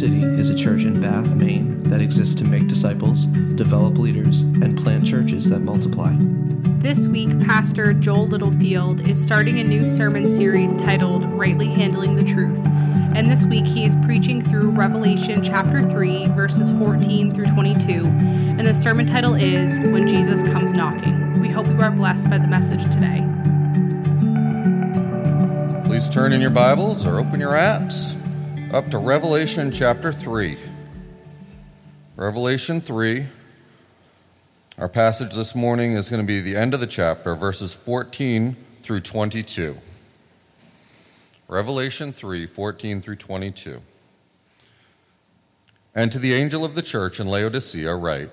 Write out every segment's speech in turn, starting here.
City is a church in Bath, Maine that exists to make disciples, develop leaders, and plant churches that multiply. This week, Pastor Joel Littlefield is starting a new sermon series titled Rightly Handling the Truth. And this week, he is preaching through Revelation chapter 3, verses 14 through 22. And the sermon title is When Jesus Comes Knocking. We hope you are blessed by the message today. Please turn in your Bibles or open your apps up to Revelation chapter 3. Revelation 3. Our passage this morning is going to be the end of the chapter, verses 14 through 22. Revelation 3 14 through 22. And to the angel of the church in Laodicea, write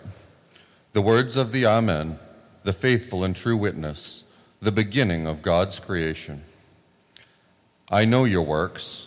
the words of the Amen, the faithful and true witness, the beginning of God's creation. I know your works.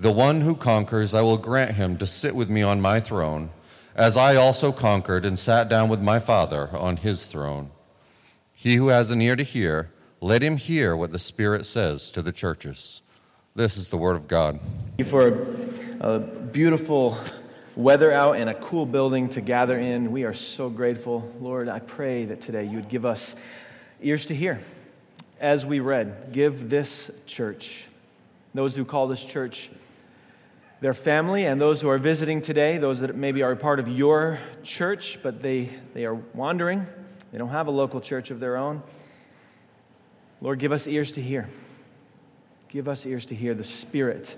The one who conquers, I will grant him to sit with me on my throne, as I also conquered and sat down with my Father on his throne. He who has an ear to hear, let him hear what the Spirit says to the churches. This is the word of God. Thank you for a beautiful weather out and a cool building to gather in. We are so grateful. Lord, I pray that today you would give us ears to hear. As we read, give this church, those who call this church their family and those who are visiting today, those that maybe are part of your church, but they, they are wandering. They don't have a local church of their own. Lord, give us ears to hear. Give us ears to hear the Spirit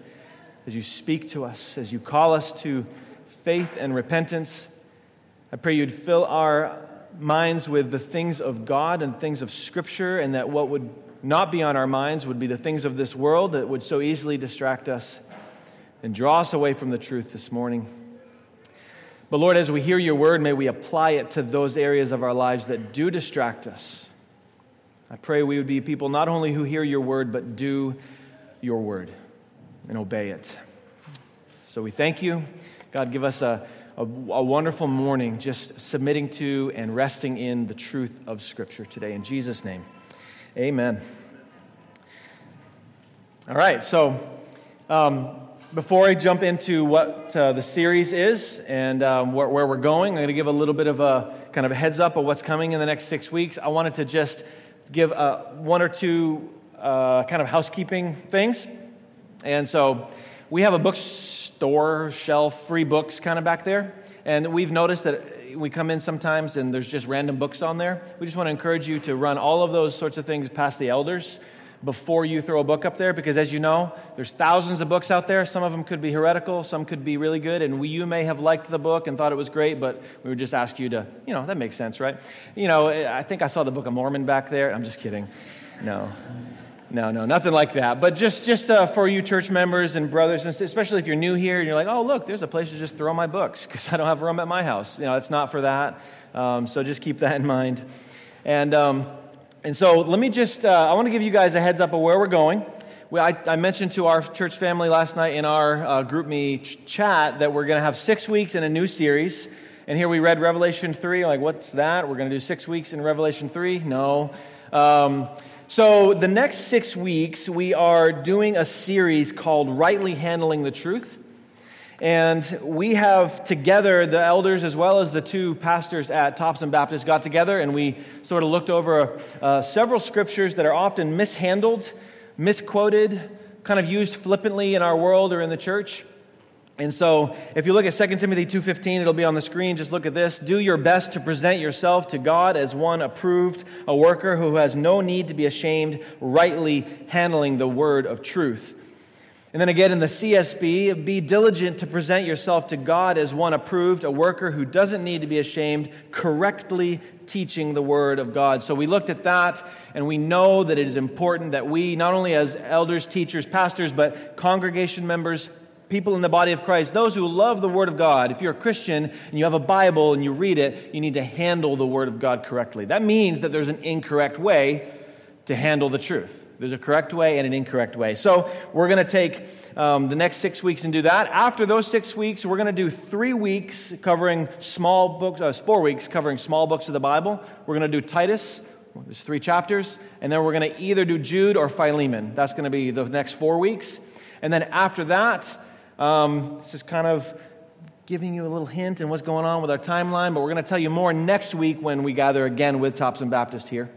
as you speak to us, as you call us to faith and repentance. I pray you'd fill our minds with the things of God and things of Scripture, and that what would not be on our minds would be the things of this world that would so easily distract us and draw us away from the truth this morning. But Lord, as we hear your word, may we apply it to those areas of our lives that do distract us. I pray we would be people not only who hear your word, but do your word and obey it. So we thank you. God, give us a, a, a, wonderful morning just submitting to and resting in the truth of Scripture today. In Jesus' name, amen. All right, so. Um, before I jump into what uh, the series is and um, where, where, we're going, I'm going to give a little bit of a kind of a heads up of what's coming in the next six weeks. I wanted to just give uh, one or two uh, kind of housekeeping things. And so we have a bookstore shelf, free books kind of back there. And we've noticed that we come in sometimes and there's just random books on there. We just want to encourage you to run all of those sorts of things past the elders before you throw a book up there because as you know there's thousands of books out there. Some of them could be heretical some could be really good and we, you may have liked the book and thought it was great but we would just ask you to you know that makes sense right? You know i think i saw the book of mormon back there. I'm just kidding. No. No no nothing like that. But just just uh, for you church members and brothers and especially if you're new here and you're like oh look there's a place to just throw my books because i don't have room at my house. You know it's not for that. Um, so just keep that in mind. And um, and so let me just, uh, I want to give you guys a heads up of where we're going. We, I, I, mentioned to our church family last night in our uh, GroupMe ch- chat that we're going to have six weeks in a new series. And here we read Revelation 3. Like, what's that? We're going to do six weeks in Revelation 3? No. Um, so, the next six weeks, we are doing a series called Rightly Handling the Truth. And we have together, the elders as well as the two pastors at Thompson Baptist got together and we sort of looked over uh, several scriptures that are often mishandled, misquoted, kind of used flippantly in our world or in the church. And so, if you look at 2 Timothy 2:15, it'll be on the screen. Just look at this. Do your best to present yourself to God as one approved, a worker who has no need to be ashamed, rightly handling the word of truth. And then again in the CSB, be diligent to present yourself to God as one approved, a worker who doesn't need to be ashamed, correctly teaching the Word of God. So we looked at that, and we know that it is important that we, not only as elders, teachers, pastors, but congregation members, people in the body of Christ, those who love the Word of God, if you're a Christian and you have a Bible and you read it, you need to handle the Word of God correctly. That means that there's an incorrect way to handle the truth. There's a correct way and an incorrect way. So we're going to take um, the next six weeks and do that. After those six weeks, we're going to do three weeks covering small books, uh, four weeks covering small books of the Bible. We're going to do Titus. There's three chapters. And then we're going to either do Jude or Philemon. That's going to be the next four weeks. And then after that, um, this is kind of giving you a little hint and what's going on with our timeline, but we're going to tell you more next week when we gather again with Topsham Baptist here.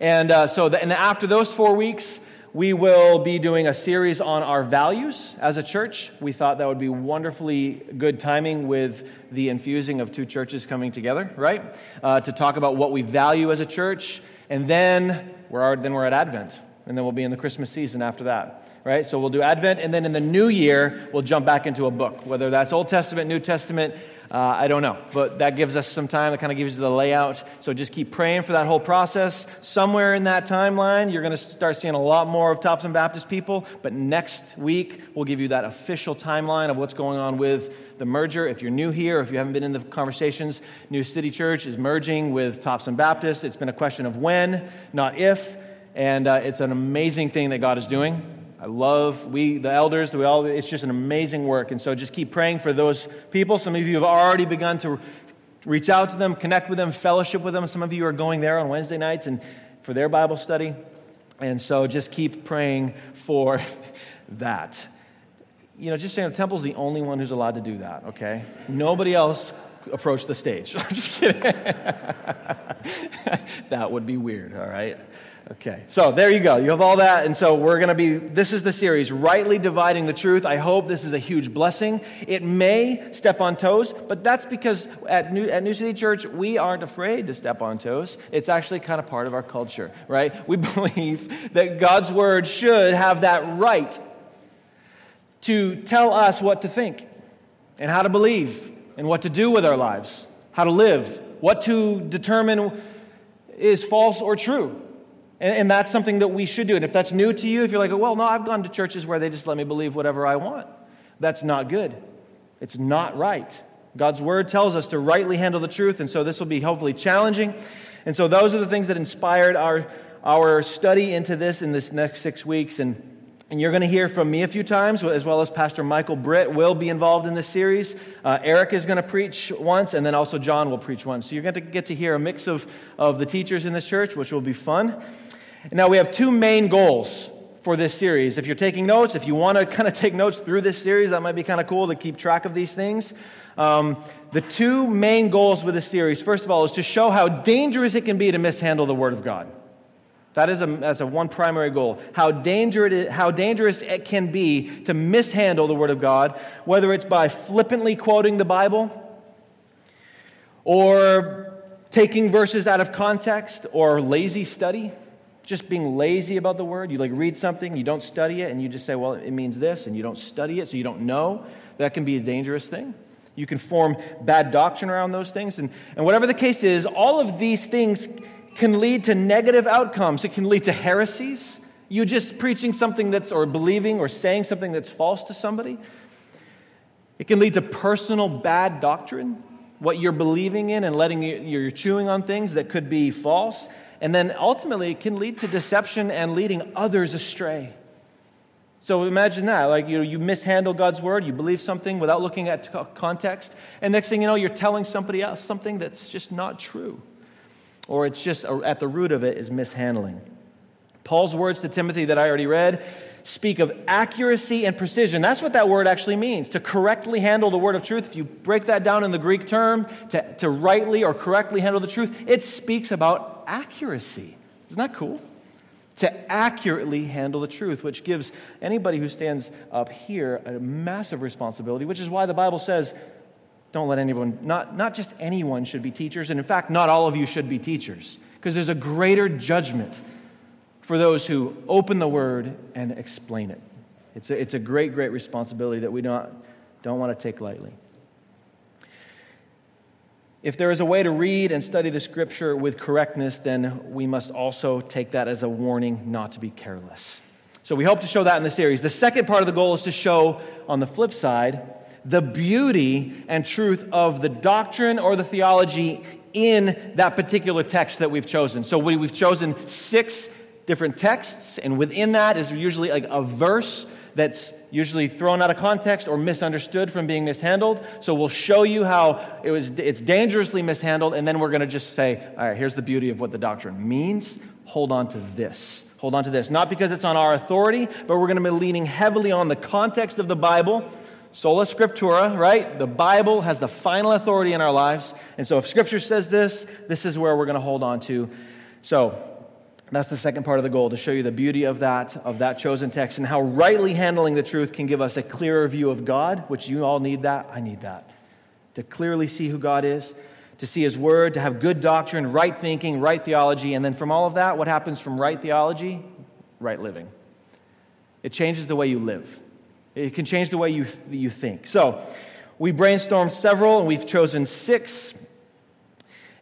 And uh, so, the, and after those four weeks, we will be doing a series on our values as a church. We thought that would be wonderfully good timing with the infusing of two churches coming together, right? Uh, to talk about what we value as a church. And then we're, then we're at Advent. And then we'll be in the Christmas season after that, right? So we'll do Advent. And then in the new year, we'll jump back into a book, whether that's Old Testament, New Testament. Uh, I don't know, but that gives us some time. It kind of gives you the layout. So just keep praying for that whole process. Somewhere in that timeline, you're going to start seeing a lot more of Thompson Baptist people. But next week, we'll give you that official timeline of what's going on with the merger. If you're new here, if you haven't been in the conversations, New City Church is merging with Thompson Baptist. It's been a question of when, not if. And uh, it's an amazing thing that God is doing. I love we the elders. We all it's just an amazing work, and so just keep praying for those people. Some of you have already begun to reach out to them, connect with them, fellowship with them. Some of you are going there on Wednesday nights and for their Bible study, and so just keep praying for that. You know, just saying the temple's the only one who's allowed to do that. Okay, nobody else approach the stage. I'm just kidding. that would be weird. All right. Okay, so there you go. You have all that. And so we're going to be, this is the series, Rightly Dividing the Truth. I hope this is a huge blessing. It may step on toes, but that's because at New, at New City Church, we aren't afraid to step on toes. It's actually kind of part of our culture, right? We believe that God's Word should have that right to tell us what to think and how to believe and what to do with our lives, how to live, what to determine is false or true. And, and, that's something that we should do. And if that's new to you, if you're like, well, no, I've gone to churches where they just let me believe whatever I want, that's not good. It's not right. God's word tells us to rightly handle the truth, and so this will be hopefully challenging. And so those are the things that inspired our, our study into this in this next six weeks. And and you're going to hear from me a few times, as well as Pastor Michael Britt will be involved in this series. Uh, Eric is going to preach once, and then also John will preach once. So you're going to get to hear a mix of, of the teachers in this church, which will be fun. Now we have two main goals for this series. If you're taking notes, if you want to kind of take notes through this series, that might be kind of cool to keep track of these things. Um, the two main goals with this series, first of all, is to show how dangerous it can be to mishandle the Word of God. That is a, that's a one primary goal. How, danger it is, how dangerous it can be to mishandle the Word of God, whether it's by flippantly quoting the Bible or taking verses out of context or lazy study just being lazy about the word. You like read something, you don't study it, and you just say, well, it means this, and you don't study it, so you don't know. That can be a dangerous thing. You can form bad doctrine around those things. And, and whatever the case is, all of these things can lead to negative outcomes. It can lead to heresies. You just preaching something that's, or believing or saying something that's false to somebody. It can lead to personal bad doctrine, what you're believing in and letting you, you're chewing on things that could be false. And then ultimately, it can lead to deception and leading others astray. So imagine that. Like, you, you mishandle God's word, you believe something without looking at context, and next thing you know, you're telling somebody else something that's just not true. Or it's just uh, at the root of it is mishandling. Paul's words to Timothy that I already read speak of accuracy and precision. That's what that word actually means to correctly handle the word of truth. If you break that down in the Greek term, to, to rightly or correctly handle the truth, it speaks about accuracy. Isn't that cool? to accurately handle the truth, which gives anybody who stands up here a massive responsibility, which is why the Bible says, don't let anyone, not, not just anyone should be teachers, and in fact, not all of you should be teachers, because there's a greater judgment for those who open the word and explain it. It's a, it's a great, great responsibility that we don't, don't want to take lightly. If there is a way to read and study the scripture with correctness, then we must also take that as a warning not to be careless. So we hope to show that in the series. The second part of the goal is to show, on the flip side, the beauty and truth of the doctrine or the theology in that particular text that we've chosen. So we've chosen six different texts, and within that is usually like a verse that's usually thrown out of context or misunderstood from being mishandled. So we'll show you how it was, it's dangerously mishandled, and then we're going to just say, all right, here's the beauty of what the doctrine means. Hold on to this. Hold on to this. Not because it's on our authority, but we're going to be leaning heavily on the context of the Bible. Sola Scriptura, right? The Bible has the final authority in our lives. And so if Scripture says this, this is where we're going to hold on to. So that's the second part of the goal to show you the beauty of that, of that chosen text, and how rightly handling the truth can give us a clearer view of God, which you all need that. I need that. To clearly see who God is, to see His Word, to have good doctrine, right thinking, right theology, and then from all of that, what happens from right theology? Right living. It changes the way you live, it can change the way you, you think. So, we brainstormed several, and we've chosen six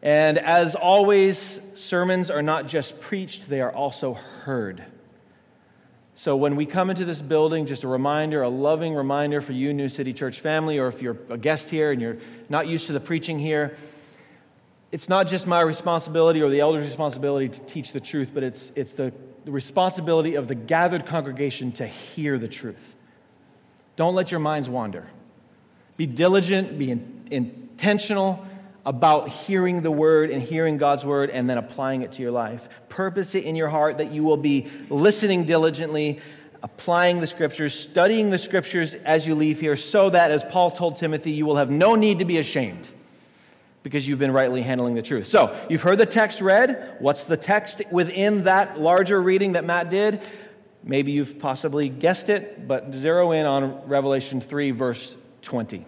and as always, sermons are not just preached, they are also heard. So when we come into this building, just a reminder, a loving reminder for you, New City Church family, or if you're a guest here and you're not used to the preaching here, it's not just my responsibility or the elder's responsibility to teach the truth, but it's, it's the, the responsibility of the gathered congregation to hear the truth. Don't let your minds wander. Be diligent, be in, intentional about hearing the word and hearing God's word and then applying it to your life. Purpose it in your heart that you will be listening diligently, applying the scriptures, studying the scriptures as you leave here, so that, as Paul told Timothy, you will have no need to be ashamed because you've been rightly handling the truth. So, you've heard the text read. What's the text within that larger reading that Matt did? Maybe you've possibly guessed it, but zero in on Revelation 3, verse 20.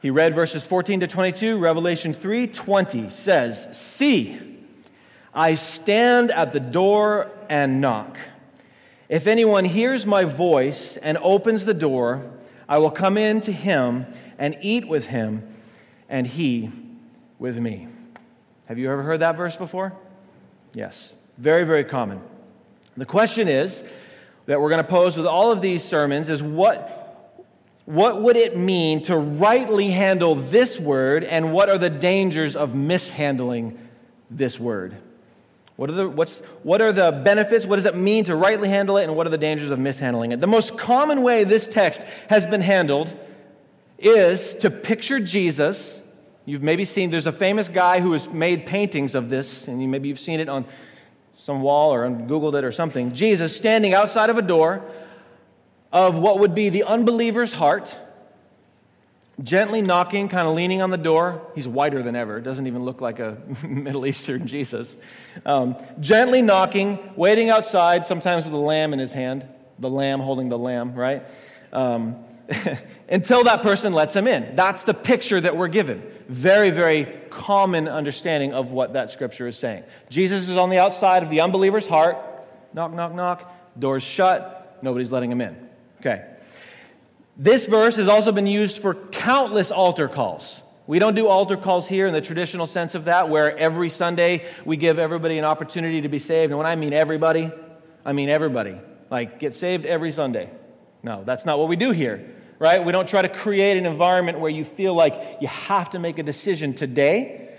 He read verses 14 to 22. Revelation 3:20 says, "See, I stand at the door and knock. If anyone hears my voice and opens the door, I will come in to him and eat with him, and he with me." Have you ever heard that verse before? Yes. Very, very common. The question is that we're going to pose with all of these sermons is what what would it mean to rightly handle this word, and what are the dangers of mishandling this word? What are, the, what's, what are the benefits? What does it mean to rightly handle it? And what are the dangers of mishandling it? The most common way this text has been handled is to picture Jesus. You've maybe seen, there's a famous guy who has made paintings of this, and you, maybe you've seen it on some wall or Googled it or something. Jesus standing outside of a door of what would be the unbeliever's heart, gently knocking, kind of leaning on the door. He's whiter than ever, doesn't even look like a Middle Eastern Jesus. Um, gently knocking, waiting outside, sometimes with a lamb in his hand, the lamb holding the lamb, right? Um, until that person lets him in. That's the picture that we're given. Very, very common understanding of what that scripture is saying. Jesus is on the outside of the unbeliever's heart. Knock, knock, knock. Doors shut. Nobody's letting him in. Okay. This verse has also been used for countless altar calls. We don't do altar calls here in the traditional sense of that, where every Sunday we give everybody an opportunity to be saved. And when I mean everybody, I mean everybody. Like, get saved every Sunday. No, that's not what we do here, right? We don't try to create an environment where you feel like you have to make a decision today,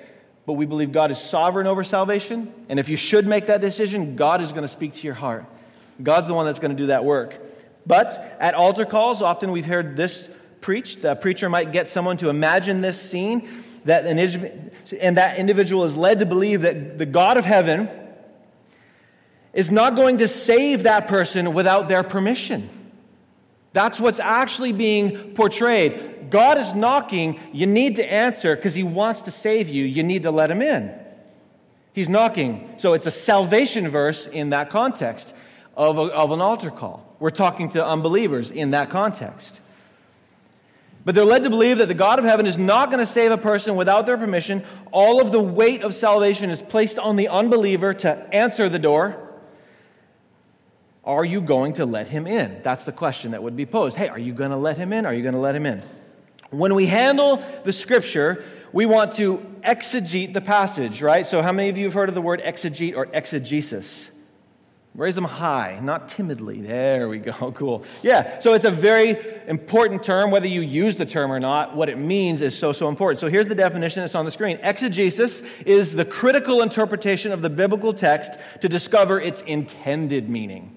but we believe God is sovereign over salvation. And if you should make that decision, God is going to speak to your heart. God's the one that's going to do that work. But at altar calls, often we've heard this preached. The preacher might get someone to imagine this scene, that an, and that individual is led to believe that the God of heaven is not going to save that person without their permission. That's what's actually being portrayed. God is knocking. You need to answer because he wants to save you. You need to let him in. He's knocking. So it's a salvation verse in that context of, a, of an altar call. We're talking to unbelievers in that context. But they're led to believe that the God of heaven is not going to save a person without their permission. All of the weight of salvation is placed on the unbeliever to answer the door. Are you going to let him in? That's the question that would be posed. Hey, are you going to let him in? Are you going to let him in? When we handle the scripture, we want to exegete the passage, right? So, how many of you have heard of the word exegete or exegesis? Raise them high, not timidly. There we go. Cool. Yeah, so it's a very important term, whether you use the term or not. What it means is so, so important. So here's the definition that's on the screen Exegesis is the critical interpretation of the biblical text to discover its intended meaning.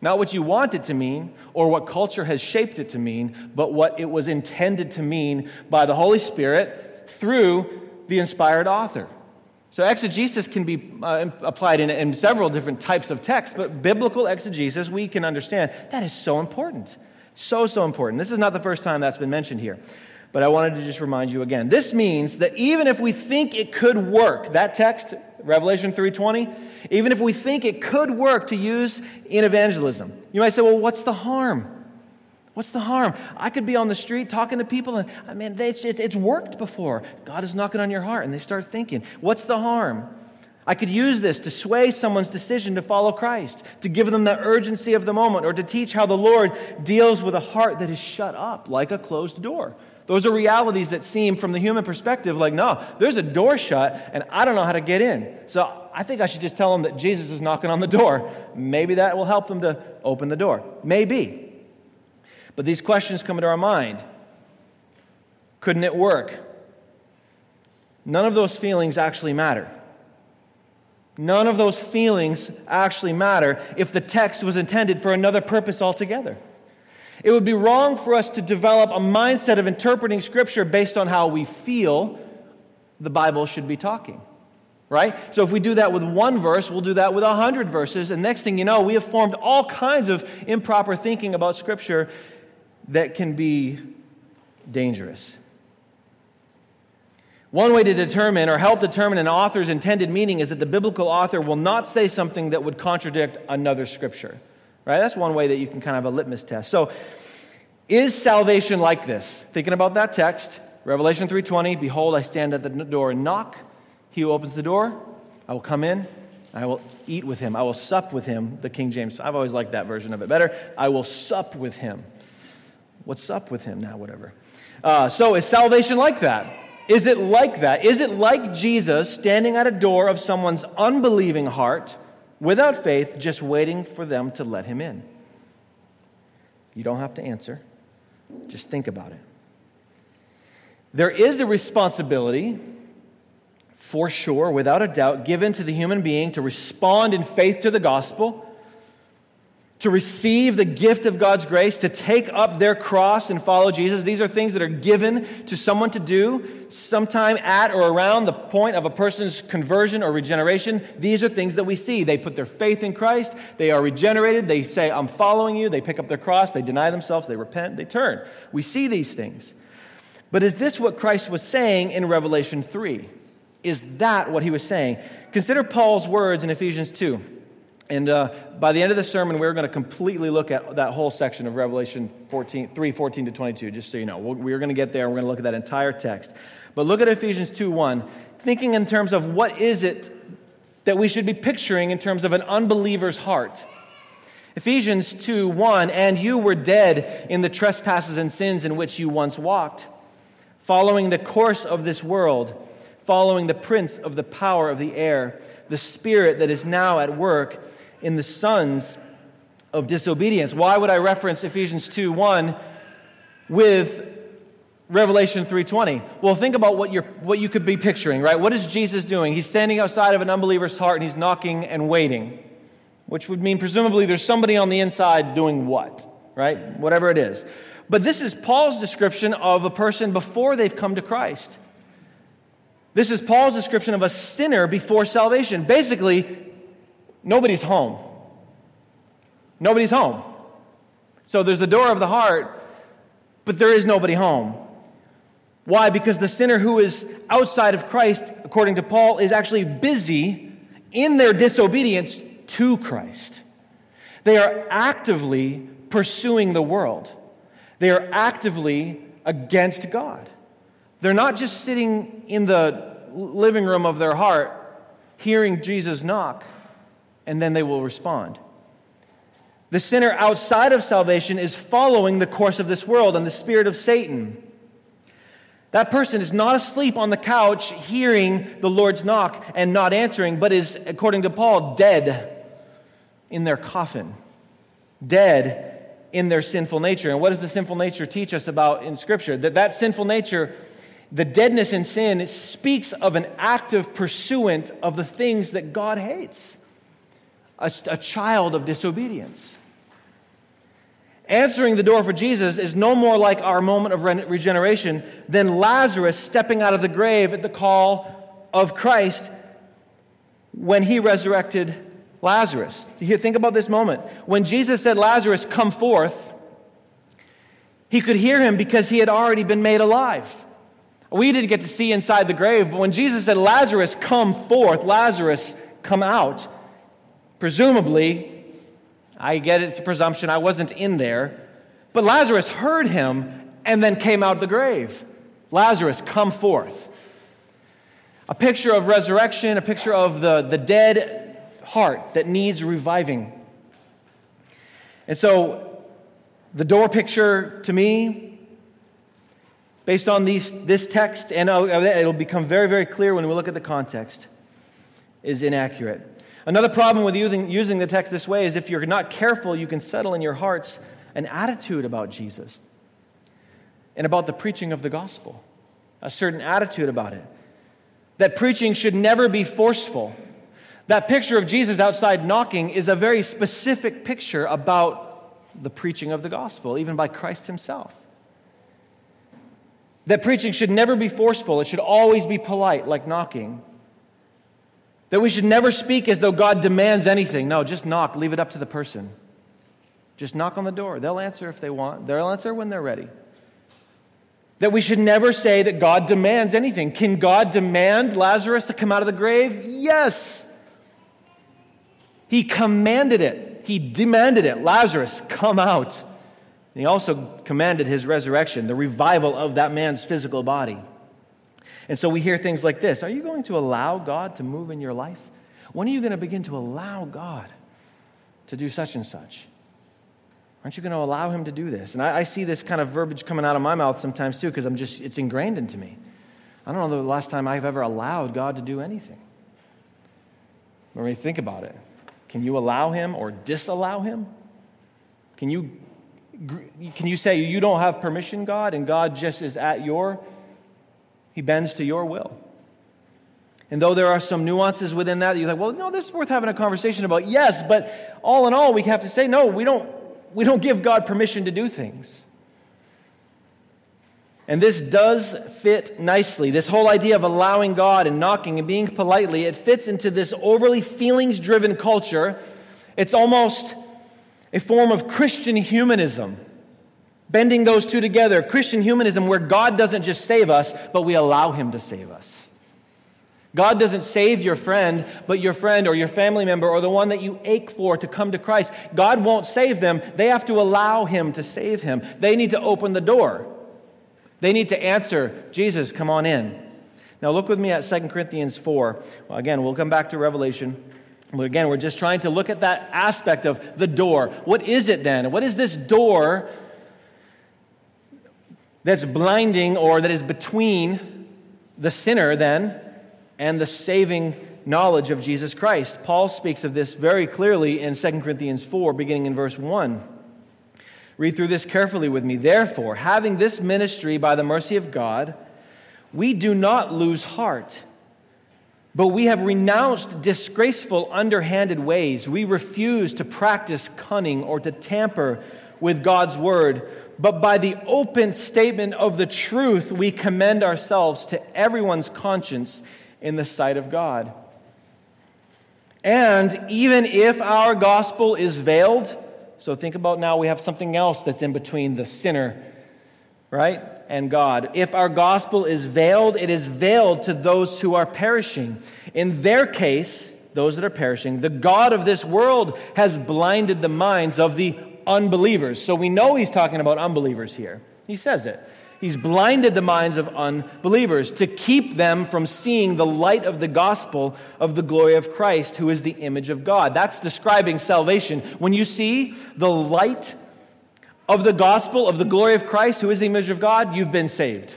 Not what you want it to mean or what culture has shaped it to mean, but what it was intended to mean by the Holy Spirit through the inspired author. So, exegesis can be uh, applied in, in several different types of texts, but biblical exegesis, we can understand that is so important. So, so important. This is not the first time that's been mentioned here, but I wanted to just remind you again. This means that even if we think it could work, that text, Revelation 3:20, even if we think it could work to use in evangelism, you might say, well, what's the harm? What's the harm? I could be on the street talking to people, and I mean, it's, it's worked before. God is knocking on your heart, and they start thinking, What's the harm? I could use this to sway someone's decision to follow Christ, to give them the urgency of the moment, or to teach how the Lord deals with a heart that is shut up like a closed door. Those are realities that seem, from the human perspective, like, no, there's a door shut, and I don't know how to get in. So I think I should just tell them that Jesus is knocking on the door. Maybe that will help them to open the door. Maybe. But these questions come into our mind. Couldn't it work? None of those feelings actually matter. None of those feelings actually matter if the text was intended for another purpose altogether. It would be wrong for us to develop a mindset of interpreting Scripture based on how we feel the Bible should be talking. Right? So if we do that with one verse, we'll do that with a hundred verses. And next thing you know, we have formed all kinds of improper thinking about Scripture that can be dangerous. One way to determine or help determine an author's intended meaning is that the biblical author will not say something that would contradict another scripture. Right? That's one way that you can kind of have a litmus test. So, is salvation like this? Thinking about that text, Revelation 3:20, behold I stand at the door and knock. He who opens the door, I will come in. I will eat with him. I will sup with him. The King James. I've always liked that version of it better. I will sup with him. What's up with him now? Whatever. Uh, so, is salvation like that? Is it like that? Is it like Jesus standing at a door of someone's unbelieving heart without faith, just waiting for them to let him in? You don't have to answer, just think about it. There is a responsibility, for sure, without a doubt, given to the human being to respond in faith to the gospel to receive the gift of God's grace, to take up their cross and follow Jesus. These are things that are given to someone to do sometime at or around the point of a person's conversion or regeneration. These are things that we see. They put their faith in Christ, they are regenerated, they say, I'm following you, they pick up their cross, they deny themselves, they repent, they turn. We see these things. But is this what Christ was saying in Revelation 3? Is that what he was saying? Consider Paul's words in Ephesians 2. And uh, by the end of the sermon, we're going to completely look at that whole section of Revelation 14, 3 14 to 22, just so you know. We're going to get there we're going to look at that entire text. But look at Ephesians 2 1, thinking in terms of what is it that we should be picturing in terms of an unbeliever's heart. Ephesians 2 1, and you were dead in the trespasses and sins in which you once walked, following the course of this world, following the prince of the power of the air, the spirit that is now at work in the sons of disobedience. Why would I reference Ephesians 2 1 with Revelation 3:20. Well, think about what you're what you could be picturing, right? What is Jesus doing? He's standing outside of an unbeliever's heart and he's knocking and waiting, which would mean presumably there's somebody on the inside doing what, right? Whatever it is. But this is Paul's description of a person before they've come to Christ. This is Paul's description of a sinner before salvation. Basically, nobody's home. Nobody's home. So there's the door of the heart, but there is nobody home. Why? Because the sinner who is outside of Christ, according to Paul, is actually busy in their disobedience to Christ. They are actively pursuing the world, they are actively against God. They're not just sitting in the living room of their heart hearing Jesus knock, and then they will respond. The sinner outside of salvation is following the course of this world and the spirit of Satan. That person is not asleep on the couch hearing the Lord's knock and not answering, but is, according to Paul, dead in their coffin, dead in their sinful nature. And what does the sinful nature teach us about in Scripture? That that sinful nature, the deadness in sin, speaks of an active pursuant of the things that God hates, a, a child of disobedience. Answering the door for Jesus is no more like our moment of regeneration than Lazarus stepping out of the grave at the call of Christ when he resurrected Lazarus. Think about this moment. When Jesus said, Lazarus, come forth, he could hear him because he had already been made alive. We didn't get to see inside the grave, but when Jesus said, Lazarus, come forth, Lazarus, come out, presumably I get it, it's a presumption. I wasn't in there. But Lazarus heard him and then came out of the grave. Lazarus, come forth. A picture of resurrection, a picture of the, the dead heart that needs reviving. And so, the door picture to me, based on these, this text, and oh, it'll become very, very clear when we look at the context, is inaccurate. Another problem with using, the text this way is if you're not careful, you can settle in your hearts an attitude about Jesus and about the preaching of the gospel, a certain attitude about it. That preaching should never be forceful. That picture of Jesus outside knocking is a very specific picture about the preaching of the gospel, even by Christ himself. That preaching should never be forceful, it should always be polite, like knocking. That we should never speak as though God demands anything. No, just knock, leave it up to the person. Just knock on the door. They'll answer if they want, they'll answer when they're ready. That we should never say that God demands anything. Can God demand Lazarus to come out of the grave? Yes. He commanded it, He demanded it. Lazarus, come out. And he also commanded his resurrection, the revival of that man's physical body. And so we hear things like this Are you going to allow God to move in your life? When are you going to begin to allow God to do such and such? Aren't you going to allow Him to do this? And I, I see this kind of verbiage coming out of my mouth sometimes too, because I'm just, it's ingrained into me. I don't know the last time I've ever allowed God to do anything. When we think about it, can you allow Him or disallow Him? Can you, can you say you don't have permission, God, and God just is at your he bends to your will. And though there are some nuances within that, you're like, well, no, this is worth having a conversation about. Yes, but all in all, we have to say, no, we don't, we don't give God permission to do things. And this does fit nicely. This whole idea of allowing God and knocking and being politely, it fits into this overly feelings driven culture. It's almost a form of Christian humanism bending those two together Christian humanism, where God doesn't just save us, but we allow Him to save us. God doesn't save your friend, but your friend or your family member or the one that you ache for to come to Christ. God won't save them. They have to allow Him to save him. They need to open the door. They need to answer, Jesus, come on in. Now, look with me at 2 Corinthians 4. Well, again, we'll come back to Revelation. But again, we're just trying to look at that aspect of the door. What is it then? What is this door that's blinding or that is between the sinner then and the saving knowledge of Jesus Christ. Paul speaks of this very clearly in 2 Corinthians 4, beginning in verse 1. Read through this carefully with me. Therefore, having this ministry by the mercy of God, we do not lose heart, but we have renounced disgraceful, underhanded ways. We refuse to practice cunning or to tamper with God's word but by the open statement of the truth, we commend ourselves to everyone's conscience in the sight of God. And even if our gospel is veiled, so think about now we have something else that's in between the sinner, right, and God. If our gospel is veiled, it is veiled to those who are perishing. In their case, those that are perishing, the God of this world has blinded the minds of the unbelievers. So we know he's talking about unbelievers here. He says it. He's blinded the minds of unbelievers to keep them from seeing the light of the gospel of the glory of Christ, who is the image of God. That's describing salvation. When you see the light of the gospel of the glory of Christ, who is the image of God, you've been saved.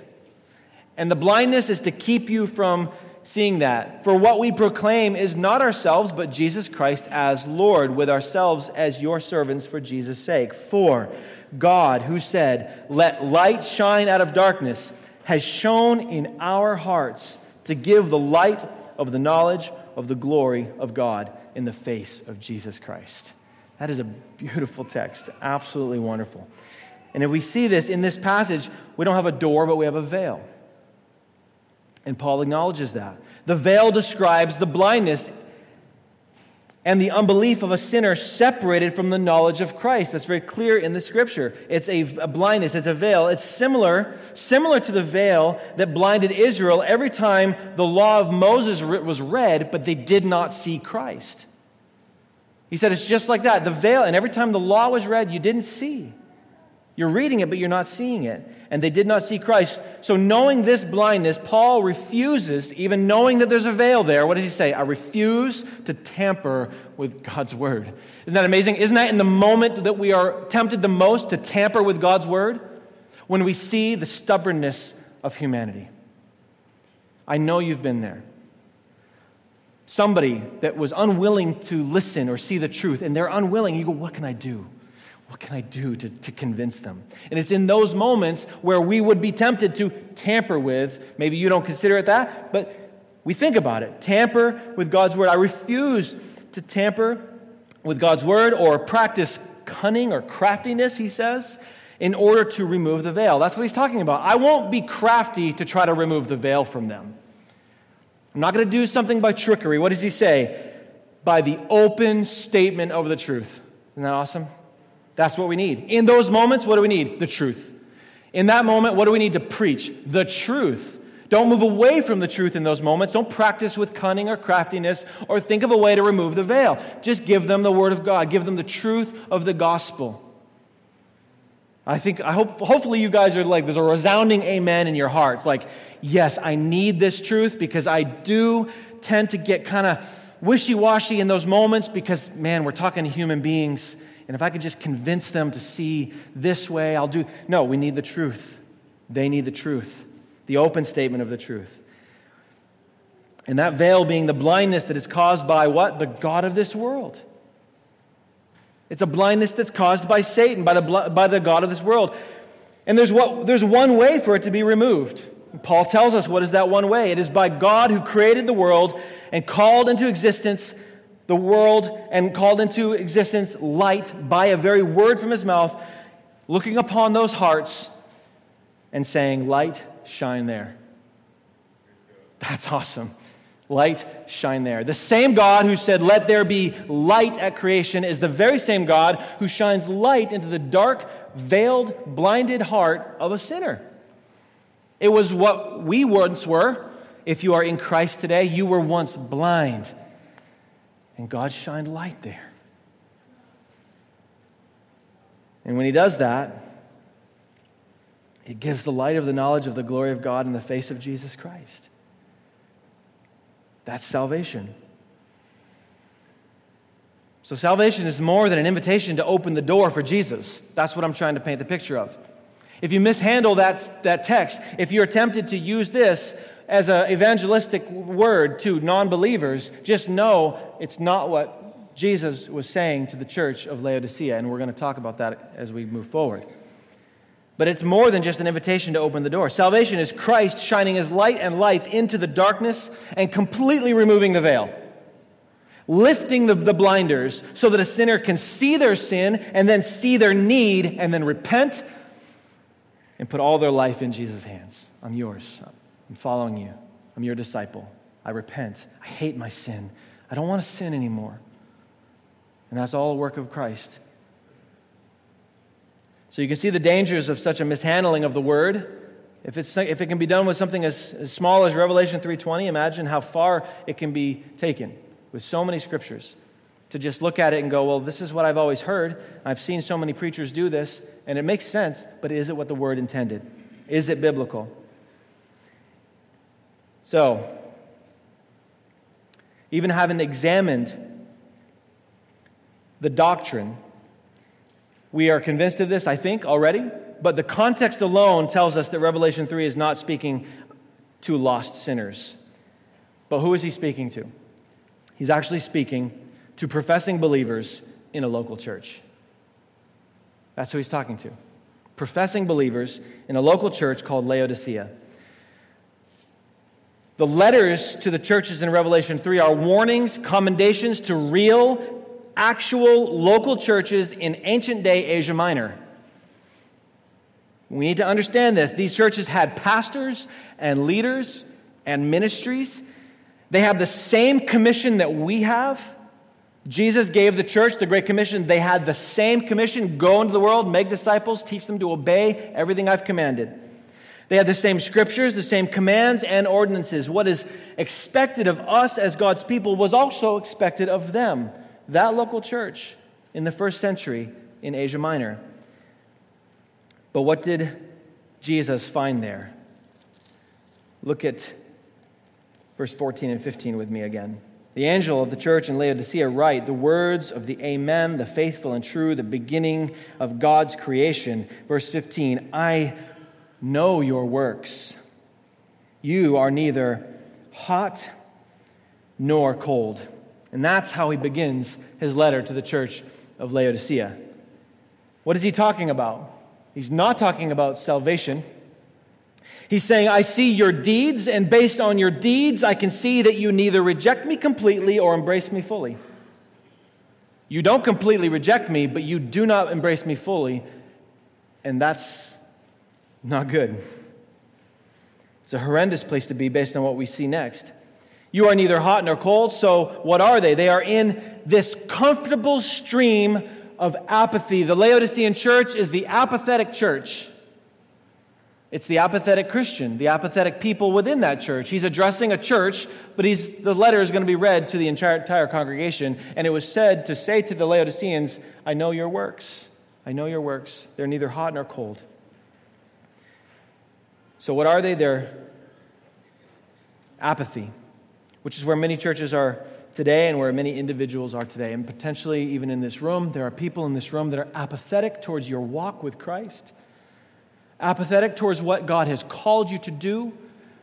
And the blindness is to keep you from seeing that. For what we proclaim is not ourselves, but Jesus Christ as Lord, with ourselves as your servants for Jesus' sake. For God, who said, Let light shine out of darkness, has shone in our hearts to give the light of the knowledge of the glory of God in the face of Jesus Christ. That is a beautiful text, absolutely wonderful. And if we see this in this passage, we don't have a door, but we have a veil. And Paul acknowledges that. The veil describes the blindness and the unbelief of a sinner separated from the knowledge of Christ. That's very clear in the scripture. It's a, blindness, it's a veil. It's similar, similar to the veil that blinded Israel every time the law of Moses was read, but they did not see Christ. He said it's just like that. The veil, and every time the law was read, you didn't see. You're reading it, but you're not seeing it. And they did not see Christ. So, knowing this blindness, Paul refuses, even knowing that there's a veil there, what does he say? I refuse to tamper with God's word. Isn't that amazing? Isn't that in the moment that we are tempted the most to tamper with God's word? When we see the stubbornness of humanity. I know you've been there. Somebody that was unwilling to listen or see the truth, and they're unwilling, you go, What can I do? What can I do to, to convince them? And it's in those moments where we would be tempted to tamper with. Maybe you don't consider it that, but we think about it. Tamper with God's word. I refuse to tamper with God's word or practice cunning or craftiness, he says, in order to remove the veil. That's what he's talking about. I won't be crafty to try to remove the veil from them. I'm not going to do something by trickery. What does he say? By the open statement of the truth. Isn't that awesome? That's what we need. In those moments, what do we need? The truth. In that moment, what do we need to preach? The truth. Don't move away from the truth in those moments. Don't practice with cunning or craftiness or think of a way to remove the veil. Just give them the Word of God, give them the truth of the gospel. I think, I hope, hopefully, you guys are like, there's a resounding amen in your hearts. Like, yes, I need this truth because I do tend to get kind of wishy washy in those moments because, man, we're talking to human beings and if I could just convince them to see this way, I'll do. No, we need the truth. They need the truth, the open statement of the truth. And that veil being the blindness that is caused by what? The God of this world. It's a blindness that's caused by Satan, by the, by the God of this world. And there's, what, there's one way for it to be removed. Paul tells us what is that one way. It is by God who created the world and called into existence the world and called into existence light by a very word from his mouth, looking upon those hearts and saying, Light, shine there. That's awesome. Light, shine there. The same God who said, Let there be light at creation, is the very same God who shines light into the dark, veiled, blinded heart of a sinner. It was what we once were. If you are in Christ today, you were once blind and God shined light there. And when He does that, it gives the light of the knowledge of the glory of God in the face of Jesus Christ. That's salvation. So, salvation is more than an invitation to open the door for Jesus. That's what I'm trying to paint the picture of. If you mishandle that, that text, if you're tempted to use this as an evangelistic word to non believers, just know it's not what Jesus was saying to the church of Laodicea. And we're going to talk about that as we move forward. But it's more than just an invitation to open the door. Salvation is Christ shining his light and life into the darkness and completely removing the veil, lifting the, the blinders so that a sinner can see their sin and then see their need and then repent and put all their life in Jesus' hands. I'm yours. I'm following you. I'm your disciple. I repent. I hate my sin. I don't want to sin anymore. And that's all a work of Christ. So you can see the dangers of such a mishandling of the word If, it's, if it can be done with something as, as small as Revelation 3.20, imagine how far it can be taken with so many scriptures. To just look at it and go, well, this is what I've always heard. I've seen so many preachers do this, and it makes sense, but is it what the word intended? Is it biblical? So, even having examined the doctrine, we are convinced of this, I think, already. But the context alone tells us that Revelation 3 is not speaking to lost sinners. But who is he speaking to? He's actually speaking to professing believers in a local church. That's who he's talking to. Professing believers in a local church called Laodicea. The letters to the churches in Revelation 3 are warnings, commendations to real, actual local churches in ancient day Asia Minor. We need to understand this. These churches had pastors and leaders and ministries. They have the same commission that we have. Jesus gave the church the Great Commission. They had the same commission go into the world, make disciples, teach them to obey everything I've commanded. They had the same scriptures, the same commands and ordinances. What is expected of us as God's people was also expected of them, that local church in the first century in Asia Minor. But what did Jesus find there? Look at verse 14 and 15 with me again. The angel of the church in Laodicea write the words of the Amen, the faithful and true, the beginning of God's creation. Verse 15 I know your works. You are neither hot nor cold. And that's how he begins his letter to the church of Laodicea. What is he talking about? He's not talking about salvation. He's saying, I see your deeds, and based on your deeds, I can see that you neither reject me completely or embrace me fully. You don't completely reject me, but you do not embrace me fully, and that's not good. It's a horrendous place to be based on what we see next. You are neither hot nor cold, so what are they? They are in this comfortable stream of apathy. The Laodicean church is the apathetic church. It's the apathetic Christian, the apathetic people within that church. He's addressing a church, but he's, the letter is going to be read to the entire, entire congregation. And it was said to say to the Laodiceans, I know your works. I know your works. They're neither hot nor cold. So, what are they? They're apathy, which is where many churches are today and where many individuals are today. And potentially, even in this room, there are people in this room that are apathetic towards your walk with Christ, apathetic towards what God has called you to do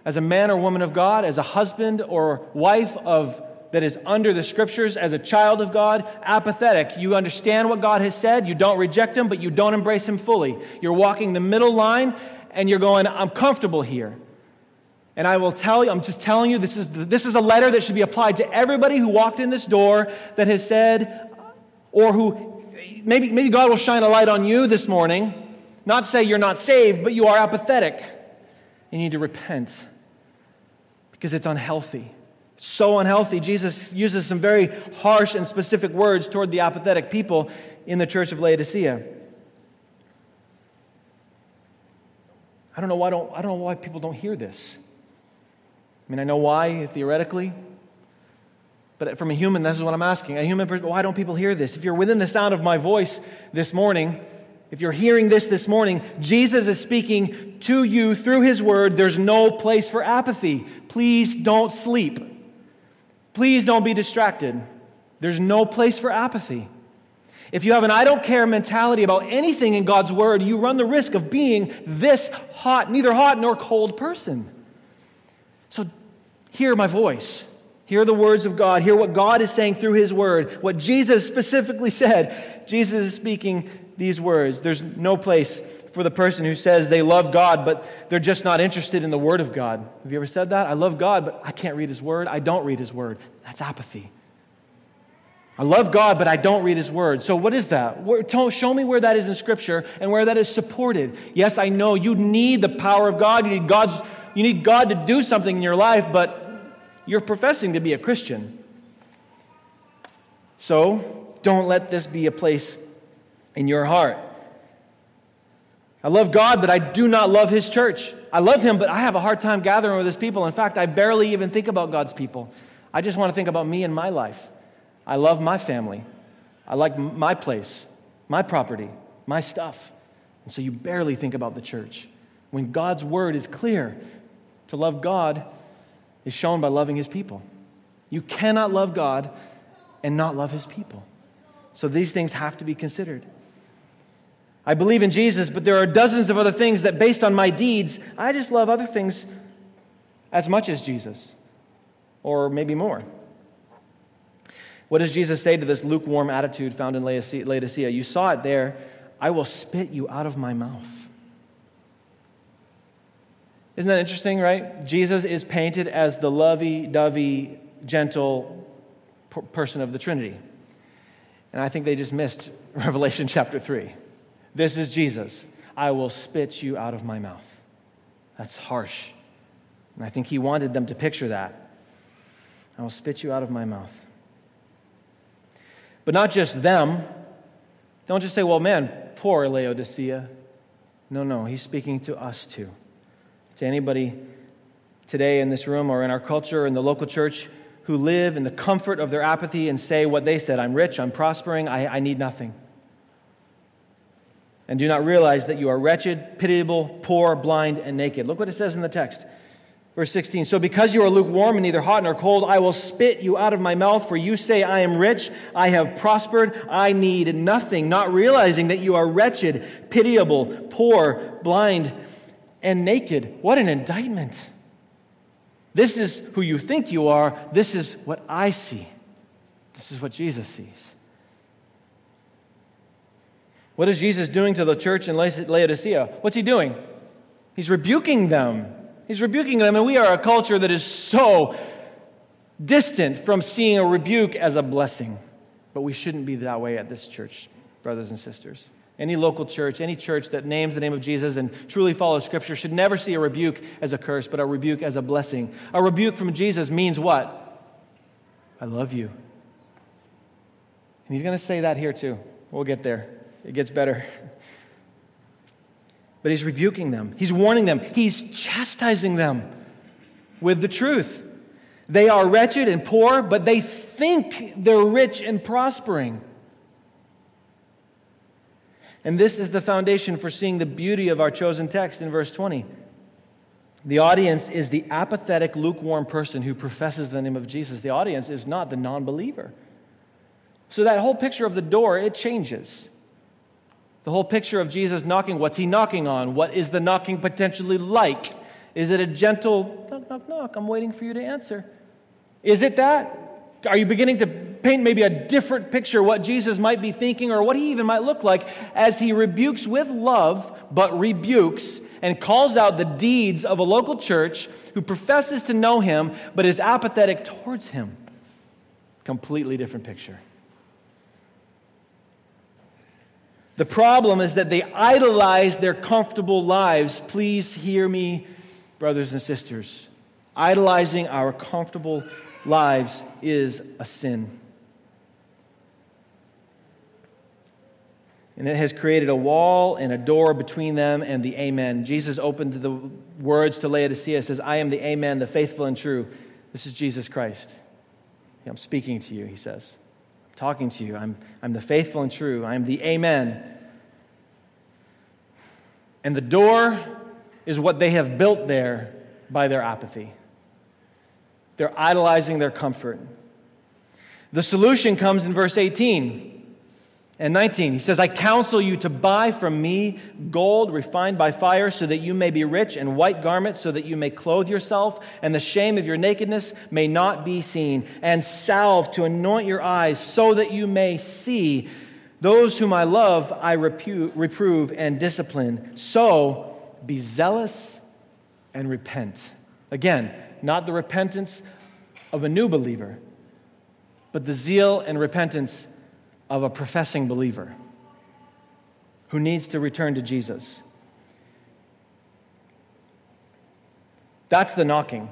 as a man or woman of God, as a husband or wife of that is under the scriptures as a child of God, apathetic. You understand what God has said, you don't reject him, but you don't embrace him fully. You're walking the middle line and you're going, I'm comfortable here. And I will tell you, I'm just telling you, this is, this is a letter that should be applied to everybody who walked in this door that has said, or who, maybe, maybe God will shine a light on you this morning. Not say you're not saved, but you are apathetic. You need to repent because it's unhealthy. so unhealthy. Jesus uses some very harsh and specific words toward the apathetic people in the church of Laodicea. I don't know why, don't, I don't know why people don't hear this. I mean, I know why theoretically, but from a human, this is what I'm asking. A human why don't people hear this? If you're within the sound of my voice this morning, if you're hearing this this morning, Jesus is speaking to you through his word. There's no place for apathy. Please don't sleep. Please don't be distracted. There's no place for apathy. If you have an I don't care mentality about anything in God's word, you run the risk of being this hot, neither hot nor cold person. So Hear my voice. Hear the words of God. Hear what God is saying through His word. What Jesus specifically said. Jesus is speaking these words. There's no place for the person who says they love God, but they're just not interested in the word of God. Have you ever said that? I love God, but I can't read His word. I don't read His word. That's apathy. I love God, but I don't read His Word. So, what is that? show me where that is in Scripture and where that is supported. Yes, I know you need the power of God. You need God's. You need God to do something in your life, but you're professing to be a Christian. So don't let this be a place in your heart. I love God, but I do not love His church. I love him, but I have a hard time gathering with his people. In fact, I barely even think about God's people. I just want to think about me and my life. I love my family. I like my place, my property, my stuff. And so you barely think about the church. When God's word is clear, to love God is shown by loving his people. You cannot love God and not love his people. So these things have to be considered. I believe in Jesus, but there are dozens of other things that, based on my deeds, I just love other things as much as Jesus, or maybe more. What does Jesus say to this lukewarm attitude found in Laodicea? You saw it there. I will spit you out of my mouth. Isn't that interesting, right? Jesus is painted as the lovey dovey, gentle person of the Trinity. And I think they just missed Revelation chapter 3. This is Jesus. I will spit you out of my mouth. That's harsh. And I think he wanted them to picture that. I will spit you out of my mouth. But not just them. Don't just say, well, man, poor Laodicea. No, no, he's speaking to us too. To anybody today in this room or in our culture or in the local church who live in the comfort of their apathy and say what they said I'm rich, I'm prospering, I, I need nothing. And do not realize that you are wretched, pitiable, poor, blind, and naked. Look what it says in the text. Verse 16 So because you are lukewarm and neither hot nor cold, I will spit you out of my mouth, for you say, I am rich, I have prospered, I need nothing, not realizing that you are wretched, pitiable, poor, blind, and naked. What an indictment. This is who you think you are, this is what I see. This is what Jesus sees. What is Jesus doing to the church in Laodicea? What's he doing? He's rebuking them. He's rebuking them, and we are a culture that is so distant from seeing a rebuke as a blessing. But we shouldn't be that way at this church, brothers and sisters. Any local church, any church that names the name of Jesus and truly follows Scripture should never see a rebuke as a curse, but a rebuke as a blessing. A rebuke from Jesus means what? I love you. And he's going to say that here too. We'll get there. It gets better. But he's rebuking them, he's warning them, he's chastising them with the truth. They are wretched and poor, but they think they're rich and prospering. And this is the foundation for seeing the beauty of our chosen text in verse 20. The audience is the apathetic, lukewarm person who professes the name of Jesus. The audience is not the non believer. So that whole picture of the door, it changes. The whole picture of Jesus knocking, what's he knocking on? What is the knocking potentially like? Is it a gentle knock, knock, knock? I'm waiting for you to answer. Is it that? Are you beginning to paint maybe a different picture what Jesus might be thinking or what he even might look like as he rebukes with love, but rebukes and calls out the deeds of a local church who professes to know him but is apathetic towards him? Completely different picture. The problem is that they idolize their comfortable lives. Please hear me, brothers and sisters. Idolizing our comfortable lives is a sin. And it has created a wall and a door between them and the Amen. Jesus opened the words to Laodicea, says, I am the Amen, the faithful and true. This is Jesus Christ. I'm speaking to you, he says talking to you. I'm, I'm the faithful and true. I'm the Amen. And the door is what they have built there by their apathy. They're idolizing their comfort. The solution comes in verse 18 and 19. He says, I counsel you to buy from me gold refined by fire, so that you may be rich, and white garments, so that you may clothe yourself, and the shame of your nakedness may not be seen, and salve to anoint your eyes, so that you may see. Those whom I love, I reprove and discipline. So be zealous and repent. Again, not the repentance of a new believer, but the zeal and repentance of a professing believer who needs to return to Jesus. That's the knocking.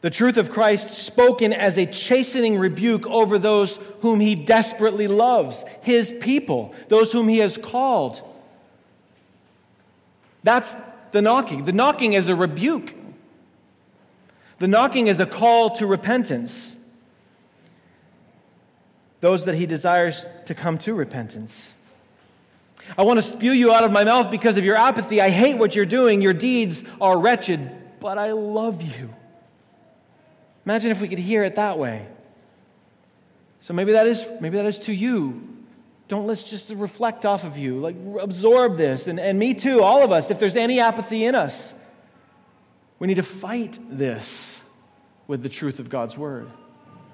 The truth of Christ spoken as a chastening rebuke over those whom he desperately loves, his people, those whom he has called. That's the knocking. The knocking is a rebuke, the knocking is a call to repentance. Those that he desires to come to repentance. I want to spew you out of my mouth because of your apathy. I hate what you're doing. Your deeds are wretched, but I love you. Imagine if we could hear it that way. So maybe that is maybe that is to you. Don't let's just reflect off of you. Like absorb this. And, and me too, all of us, if there's any apathy in us, we need to fight this with the truth of God's word.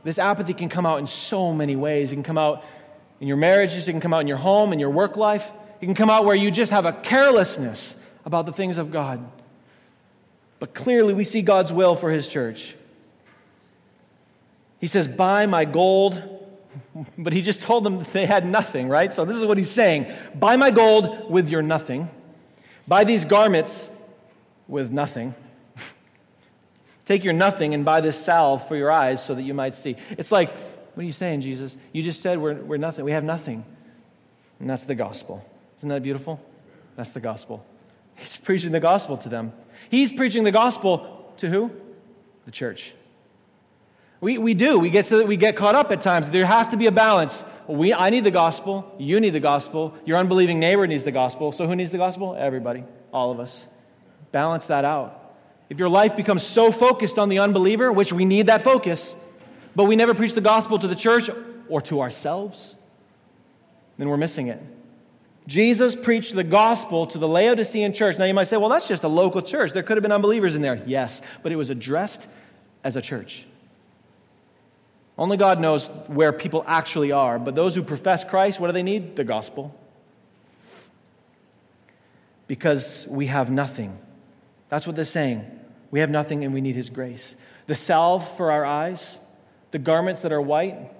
This apathy can come out in so many ways. It can come out in your marriages, it can come out in your home, in your work life. It can come out where you just have a carelessness about the things of God. But clearly, we see God's will for His church. He says, Buy my gold. But he just told them they had nothing, right? So this is what he's saying Buy my gold with your nothing. Buy these garments with nothing. Take your nothing and buy this salve for your eyes so that you might see. It's like, what are you saying, Jesus? You just said we're, we're nothing. We have nothing. And that's the gospel. Isn't that beautiful? That's the gospel. He's preaching the gospel to them. He's preaching the gospel to who? The church. We, we do. We get, so that we get caught up at times. There has to be a balance. We, I need the gospel. You need the gospel. Your unbelieving neighbor needs the gospel. So who needs the gospel? Everybody. All of us. Balance that out. If your life becomes so focused on the unbeliever, which we need that focus, but we never preach the gospel to the church or to ourselves, then we're missing it. Jesus preached the gospel to the Laodicean church. Now you might say, well, that's just a local church. There could have been unbelievers in there. Yes, but it was addressed as a church. Only God knows where people actually are. But those who profess Christ, what do they need? The gospel. Because we have nothing. That's what they're saying. We have nothing and we need His grace. The salve for our eyes, the garments that are white,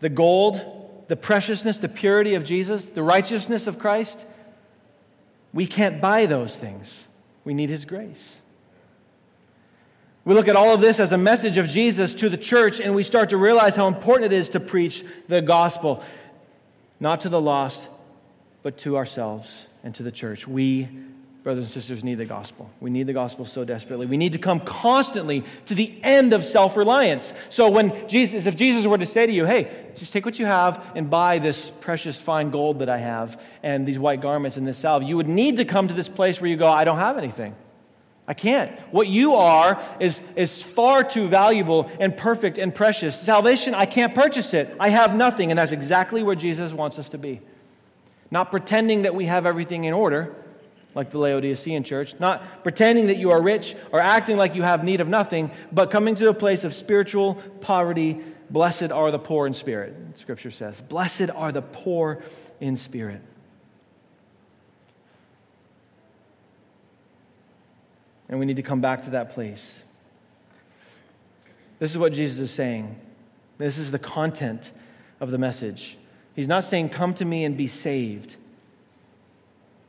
the gold, the preciousness, the purity of Jesus, the righteousness of Christ. We can't buy those things. We need His grace. We look at all of this as a message of Jesus to the church, and we start to realize how important it is to preach the gospel, not to the lost, but to ourselves and to the church. We, brothers and sisters, need the gospel. We need the gospel so desperately. We need to come constantly to the end of self reliance. So, when Jesus, if Jesus were to say to you, hey, just take what you have and buy this precious fine gold that I have and these white garments and this salve, you would need to come to this place where you go, I don't have anything. I can't. What you are is, is far too valuable and perfect and precious. Salvation, I can't purchase it. I have nothing. And that's exactly where Jesus wants us to be. Not pretending that we have everything in order, like the Laodicean church, not pretending that you are rich or acting like you have need of nothing, but coming to a place of spiritual poverty. Blessed are the poor in spirit, Scripture says. Blessed are the poor in spirit. And we need to come back to that place. This is what Jesus is saying. This is the content of the message. He's not saying, Come to me and be saved,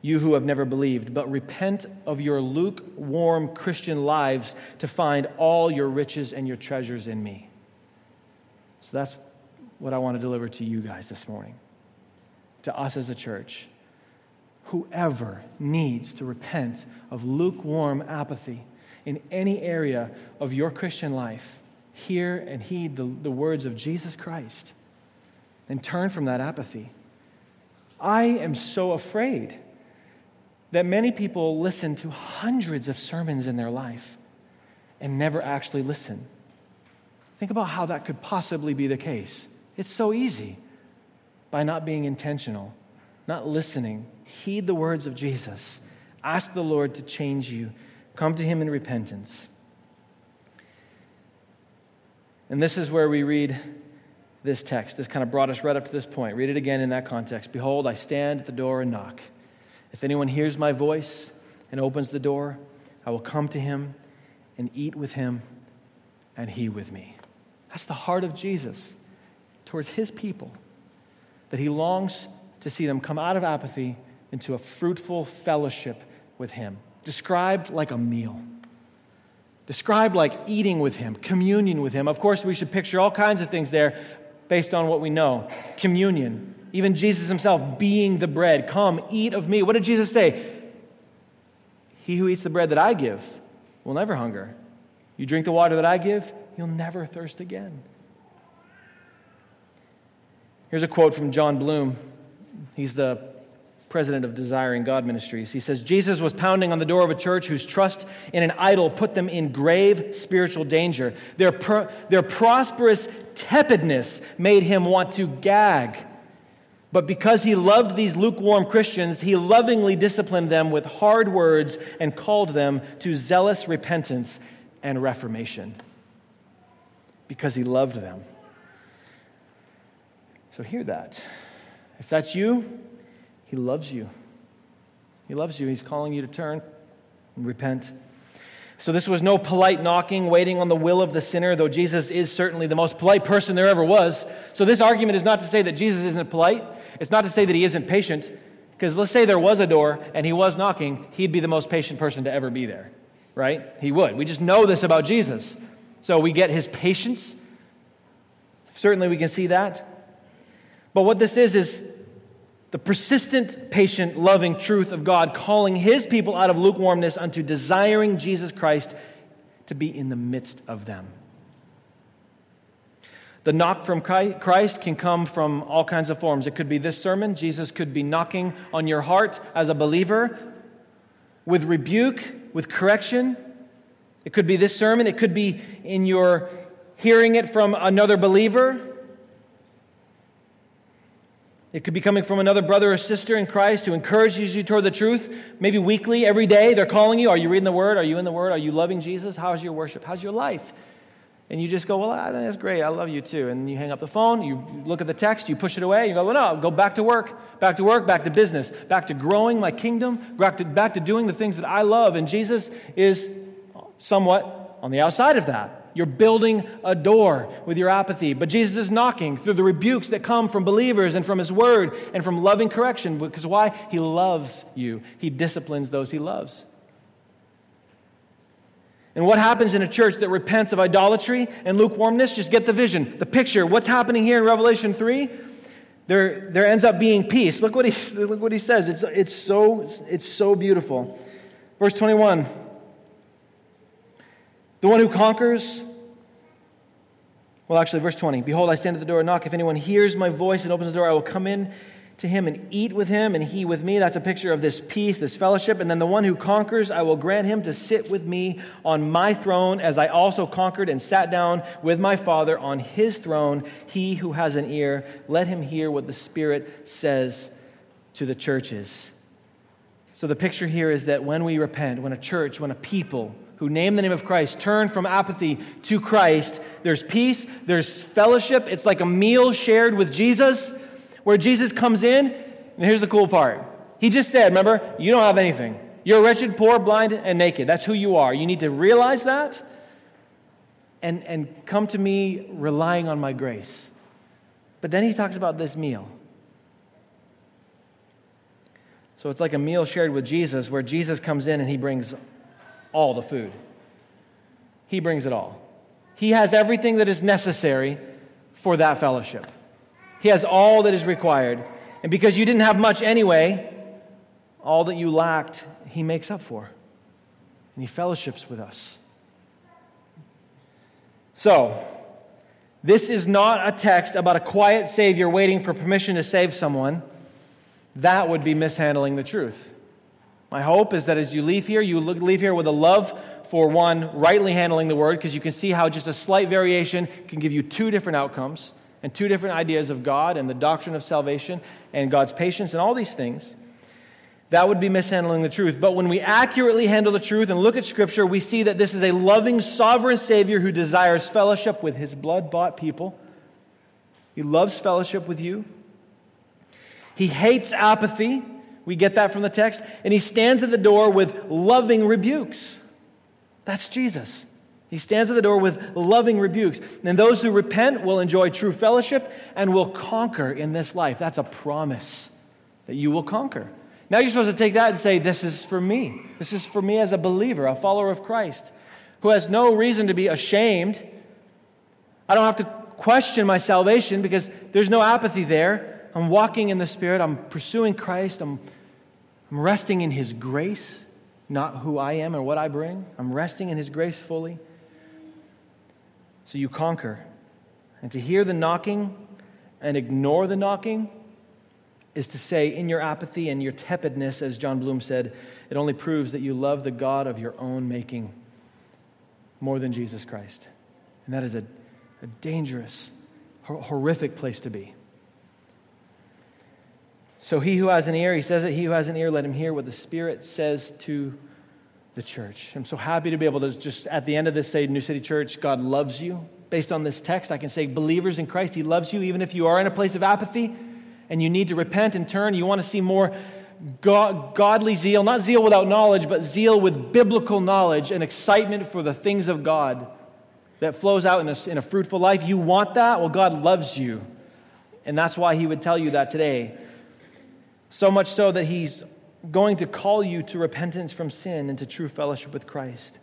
you who have never believed, but repent of your lukewarm Christian lives to find all your riches and your treasures in me. So that's what I want to deliver to you guys this morning, to us as a church whoever needs to repent of lukewarm apathy in any area of your Christian life, hear and heed the, the words of Jesus Christ and turn from that apathy. I am so afraid that many people listen to hundreds of sermons in their life and never actually listen. Think about how that could possibly be the case. It's so easy by not being intentional, not listening, Heed the words of Jesus. Ask the Lord to change you. Come to Him in repentance. And this is where we read this text. This kind of brought us right up to this point. Read it again in that context. Behold, I stand at the door and knock. If anyone hears my voice and opens the door, I will come to him and eat with him and he with me. That's the heart of Jesus towards his people, that he longs to see them come out of apathy into a fruitful fellowship with Him, described like a meal, described like eating with Him, communion with Him. Of course, we should picture all kinds of things there based on what we know. Communion, even Jesus Himself being the bread. Come, eat of me. What did Jesus say? He who eats the bread that I give will never hunger. You drink the water that I give, you'll never thirst again. Here's a quote from Jon Bloom. He's the president of Desiring God Ministries. He says Jesus was pounding on the door of a church whose trust in an idol put them in grave spiritual danger. Their, pro- their prosperous tepidness made him want to gag. But because he loved these lukewarm Christians, he lovingly disciplined them with hard words and called them to zealous repentance and reformation. Because he loved them. So hear that. If that's you, he loves you. He loves you. He's calling you to turn and repent. So, this was no polite knocking, waiting on the will of the sinner, though Jesus is certainly the most polite person there ever was. So, this argument is not to say that Jesus isn't polite. It's not to say that he isn't patient. Because let's say there was a door and he was knocking, he'd be the most patient person to ever be there, right? He would. We just know this about Jesus. So, we get his patience. Certainly, we can see that. But what this is, is the persistent, patient, loving truth of God calling his people out of lukewarmness unto desiring Jesus Christ to be in the midst of them. The knock from Christ can come from all kinds of forms. It could be this sermon. Jesus could be knocking on your heart as a believer with rebuke, with correction. It could be this sermon. It could be in your hearing it from another believer it could be coming from another brother or sister in Christ who encourages you toward the truth, maybe weekly, every day. They're calling you. Are you reading the Word? Are you in the Word? Are you loving Jesus? How's your worship? How's your life? And you just go, Well, that's great. I love you too. And you hang up the phone, you look at the text, you push it away, you go, Well, no, go back to work, back to work, back to business, back to growing my kingdom, back to, back to doing the things that I love. And Jesus is somewhat on the outside of that. You're building a door with your apathy. But Jesus is knocking through the rebukes that come from believers and from His Word and from loving correction. Because why? He loves you, He disciplines those He loves. And what happens in a church that repents of idolatry and lukewarmness? Just get the vision, the picture. What's happening here in Revelation 3? There, there ends up being peace. Look what he, look what he says. It's, it's, so, it's so beautiful. Verse 21 The one who conquers well, actually, verse 20 Behold, I stand at the door and knock. If anyone hears my voice and opens the door, I will come in to him and eat with him, and he with me. That's a picture of this peace, this fellowship. And then the one who conquers, I will grant him to sit with me on my throne, as I also conquered and sat down with my Father on his throne. He who has an ear, let him hear what the Spirit says to the churches. So the picture here is that when we repent, when a church, when a people, who name the name of Christ turn from apathy to Christ, there's peace, there's fellowship. It's like a meal shared with Jesus, where Jesus comes in. And here's the cool part He just said, Remember, you don't have anything. You're wretched, poor, blind, and naked. That's who you are. You need to realize that and, and come to me relying on my grace. But then he talks about this meal. So it's like a meal shared with Jesus where Jesus comes in and he brings all the food. He brings it all. He has everything that is necessary for that fellowship. He has all that is required. And because you didn't have much anyway, all that you lacked, He makes up for. And He fellowships with us. So, this is not a text about a quiet Savior waiting for permission to save someone. That would be mishandling the truth. My hope is that as you leave here, you leave here with a love for one, rightly handling the word, because you can see how just a slight variation can give you two different outcomes and two different ideas of God and the doctrine of salvation and God's patience and all these things. That would be mishandling the truth. But when we accurately handle the truth and look at Scripture, we see that this is a loving, sovereign Savior who desires fellowship with his blood bought people. He loves fellowship with you. He hates apathy. We get that from the text. And he stands at the door with loving rebukes. That's Jesus. He stands at the door with loving rebukes. And those who repent will enjoy true fellowship and will conquer in this life. That's a promise that you will conquer. Now you're supposed to take that and say, This is for me. This is for me as a believer, a follower of Christ, who has no reason to be ashamed. I don't have to question my salvation because there's no apathy there. I'm walking in the Spirit. I'm pursuing Christ. I'm I'm resting in His grace. not who I am or what I bring. I'm resting in His grace fully. So you conquer. And to hear the knocking and ignore the knocking is to say, in your apathy and your tepidness, as Jon Bloom said, it only proves that you love the God of your own making more than Jesus Christ. And that is a, a dangerous, horrific place to be. So, he who has an ear, he says it, he who has an ear, let him hear what the Spirit says to the church. I'm so happy to be able to just at the end of this say, New City Church, God loves you. Based on this text, I can say, believers in Christ, He loves you, even if you are in a place of apathy and you need to repent and turn. You want to see more God, godly zeal, not zeal without knowledge, but zeal with biblical knowledge and excitement for the things of God that flows out in a, in a fruitful life. You want that? Well, God loves you. And that's why He would tell you that today. So much so that he's going to call you to repentance from sin and to true fellowship with Christ.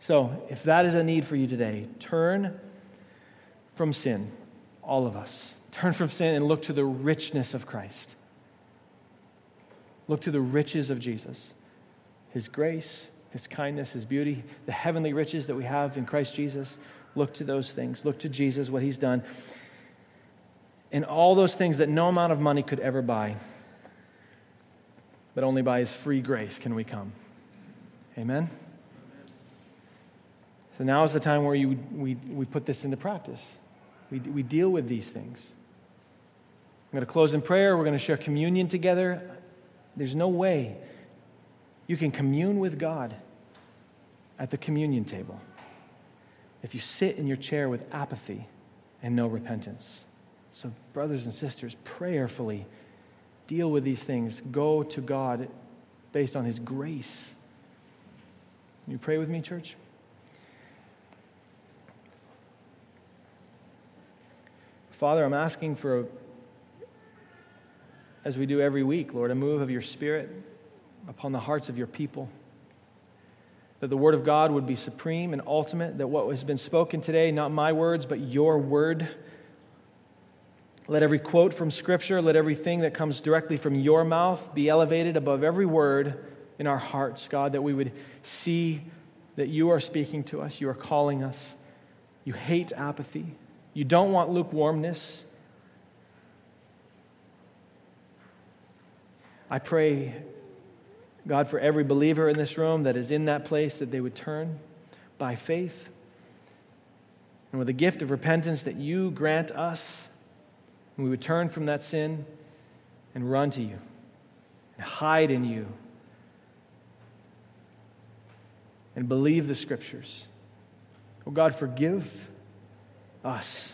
So, if that is a need for you today, turn from sin, all of us. Turn from sin and look to the richness of Christ. Look to the riches of Jesus, His grace, His kindness, His beauty, the heavenly riches that we have in Christ Jesus. Look to those things. Look to Jesus, what He's done. And all those things that no amount of money could ever buy but only by His free grace can we come. Amen? So now is the time where you, we, we put this into practice. We, we deal with these things. I'm going to close in prayer. We're going to share communion together. There's no way you can commune with God at the communion table if you sit in your chair with apathy and no repentance. So, brothers and sisters, prayerfully deal with these things. Go to God based on His grace. You pray with me, church? Father, I'm asking for, a, as we do every week, Lord, a move of your Spirit upon the hearts of your people. That the Word of God would be supreme and ultimate, that what has been spoken today, not my words, but your word, let every quote from Scripture, let everything that comes directly from your mouth be elevated above every word in our hearts, God, that we would see that you are speaking to us, you are calling us. You hate apathy, you don't want lukewarmness. I pray, God, for every believer in this room that is in that place, that they would turn by faith and with the gift of repentance that you grant us we would turn from that sin and run to you and hide in you and believe the scriptures. Oh God, forgive us.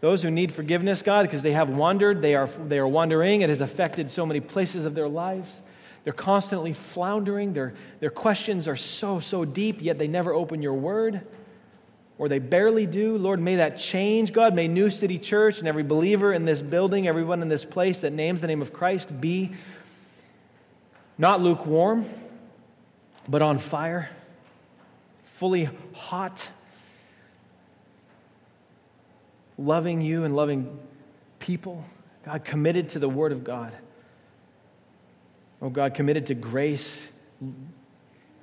Those who need forgiveness, God, because they have wandered, they are, they are wandering, it has affected so many places of their lives. They're constantly floundering. Their, their questions are so, so deep, yet they never open your word or they barely do. Lord, may that change. God, may New City Church and every believer in this building, everyone in this place that names the name of Christ be not lukewarm, but on fire, fully hot, loving you and loving people. God, committed to the Word of God. Oh, God, committed to grace,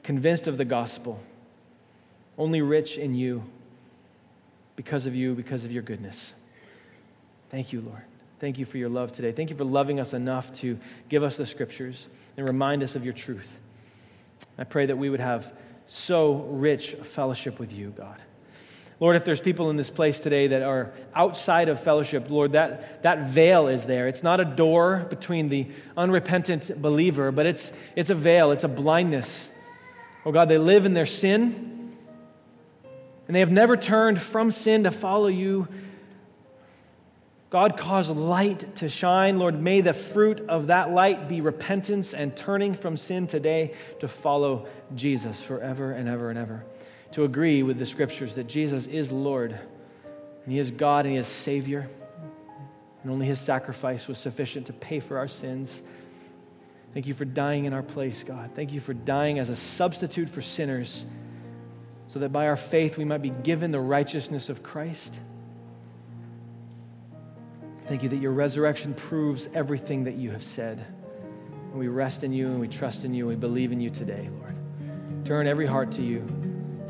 convinced of the gospel, only rich in you because of you, because of your goodness. Thank you, Lord. Thank you for your love today. Thank you for loving us enough to give us the scriptures and remind us of your truth. I pray that we would have so rich fellowship with you, God. Lord, if there's people in this place today that are outside of fellowship, Lord, that, that veil is there. It's not a door between the unrepentant believer, but it's, it's a veil, it's a blindness. Oh God, they live in their sin and they have never turned from sin to follow you. God, cause light to shine. Lord, may the fruit of that light be repentance and turning from sin today to follow Jesus forever and ever and ever. To agree with the scriptures that Jesus is Lord, and He is God, and He is Savior, and only His sacrifice was sufficient to pay for our sins. Thank you for dying in our place, God. Thank you for dying as a substitute for sinners so that by our faith we might be given the righteousness of Christ. Thank you that your resurrection proves everything that you have said. And we rest in you and we trust in you and we believe in you today, Lord. Turn every heart to you.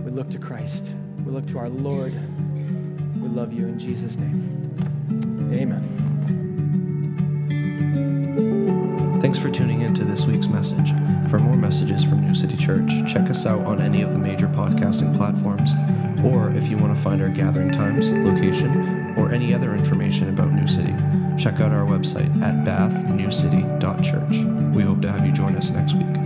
We look to Christ. We look to our Lord. We love you in Jesus' name. Amen. Thanks for tuning message. For more messages from New City Church, check us out on any of the major podcasting platforms. Or if you want to find our gathering times, location, or any other information about New City, check out our website at bathnewcity.church. We hope to have you join us next week.